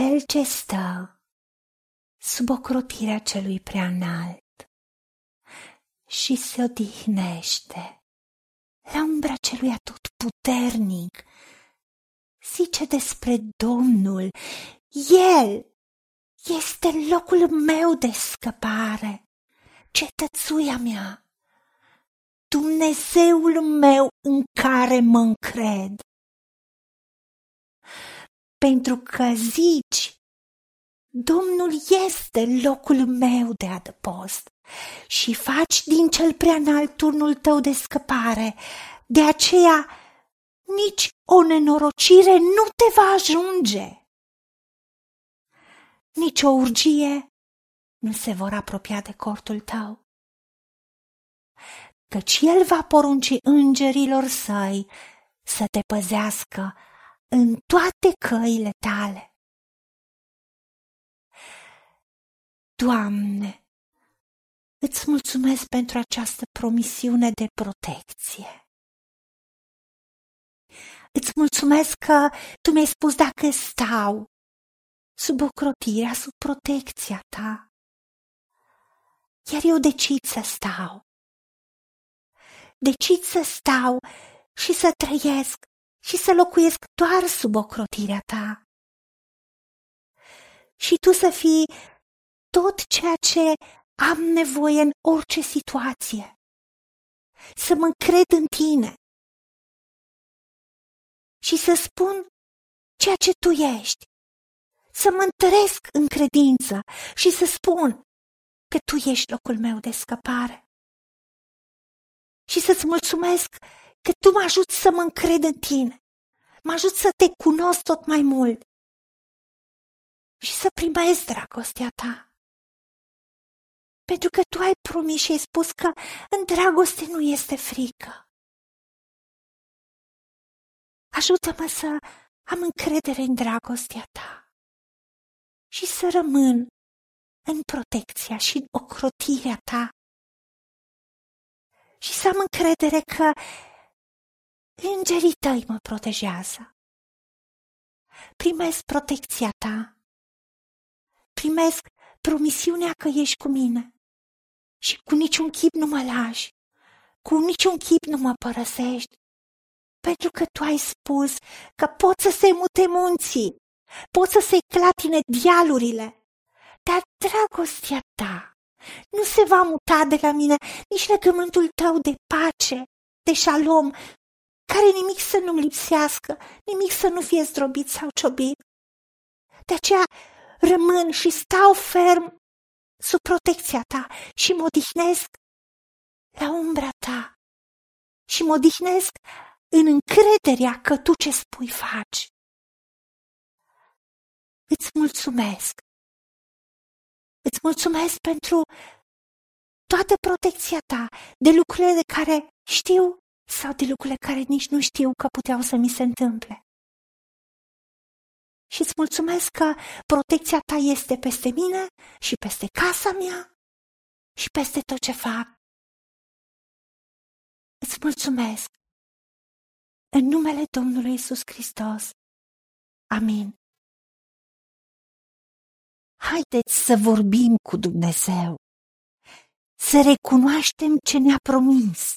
cel ce stă sub ocrotirea celui prea înalt și se odihnește la umbra celui atot puternic, zice despre Domnul, El este locul meu de scăpare, cetățuia mea, Dumnezeul meu în care mă încred. Pentru că zici, Domnul este locul meu de adăpost și faci din cel prea înalt turnul tău de scăpare. De aceea, nici o nenorocire nu te va ajunge. Nici o urgie nu se vor apropia de cortul tău. Căci el va porunci îngerilor săi să te păzească în toate căile tale. Doamne, îți mulțumesc pentru această promisiune de protecție. Îți mulțumesc că tu mi-ai spus dacă stau sub ocrotirea, sub protecția ta. Iar eu decid să stau. Decid să stau și să trăiesc și să locuiesc doar sub ocrotirea ta. Și tu să fii tot ceea ce am nevoie în orice situație. Să mă încred în tine și să spun ceea ce tu ești. Să mă întăresc în credință și să spun că tu ești locul meu de scăpare. Și să-ți mulțumesc că tu mă ajuți să mă încred în tine. Mă ajut să te cunosc tot mai mult și să primesc dragostea ta pentru că tu ai promis și ai spus că în dragoste nu este frică. Ajută-mă să am încredere în dragostea ta și să rămân în protecția și în ocrotirea ta și să am încredere că îngerii tăi mă protejează. Primesc protecția ta, primesc promisiunea că ești cu mine. Și cu niciun chip nu mă lași, cu niciun chip nu mă părăsești, pentru că tu ai spus că pot să se mute munții, pot să se clatine dialurile, dar dragostea ta nu se va muta de la mine nici legământul tău de pace, de șalom, care nimic să nu-mi lipsească, nimic să nu fie zdrobit sau ciobit. De aceea rămân și stau ferm sub protecția ta și mă odihnesc la umbra ta și mă odihnesc în încrederea că tu ce spui faci. Îți mulțumesc. Îți mulțumesc pentru toată protecția ta, de lucrurile de care știu sau de lucrurile care nici nu știu că puteau să mi se întâmple și îți mulțumesc că protecția ta este peste mine și peste casa mea și peste tot ce fac. Îți mulțumesc. În numele Domnului Isus Hristos. Amin. Haideți să vorbim cu Dumnezeu, să recunoaștem ce ne-a promis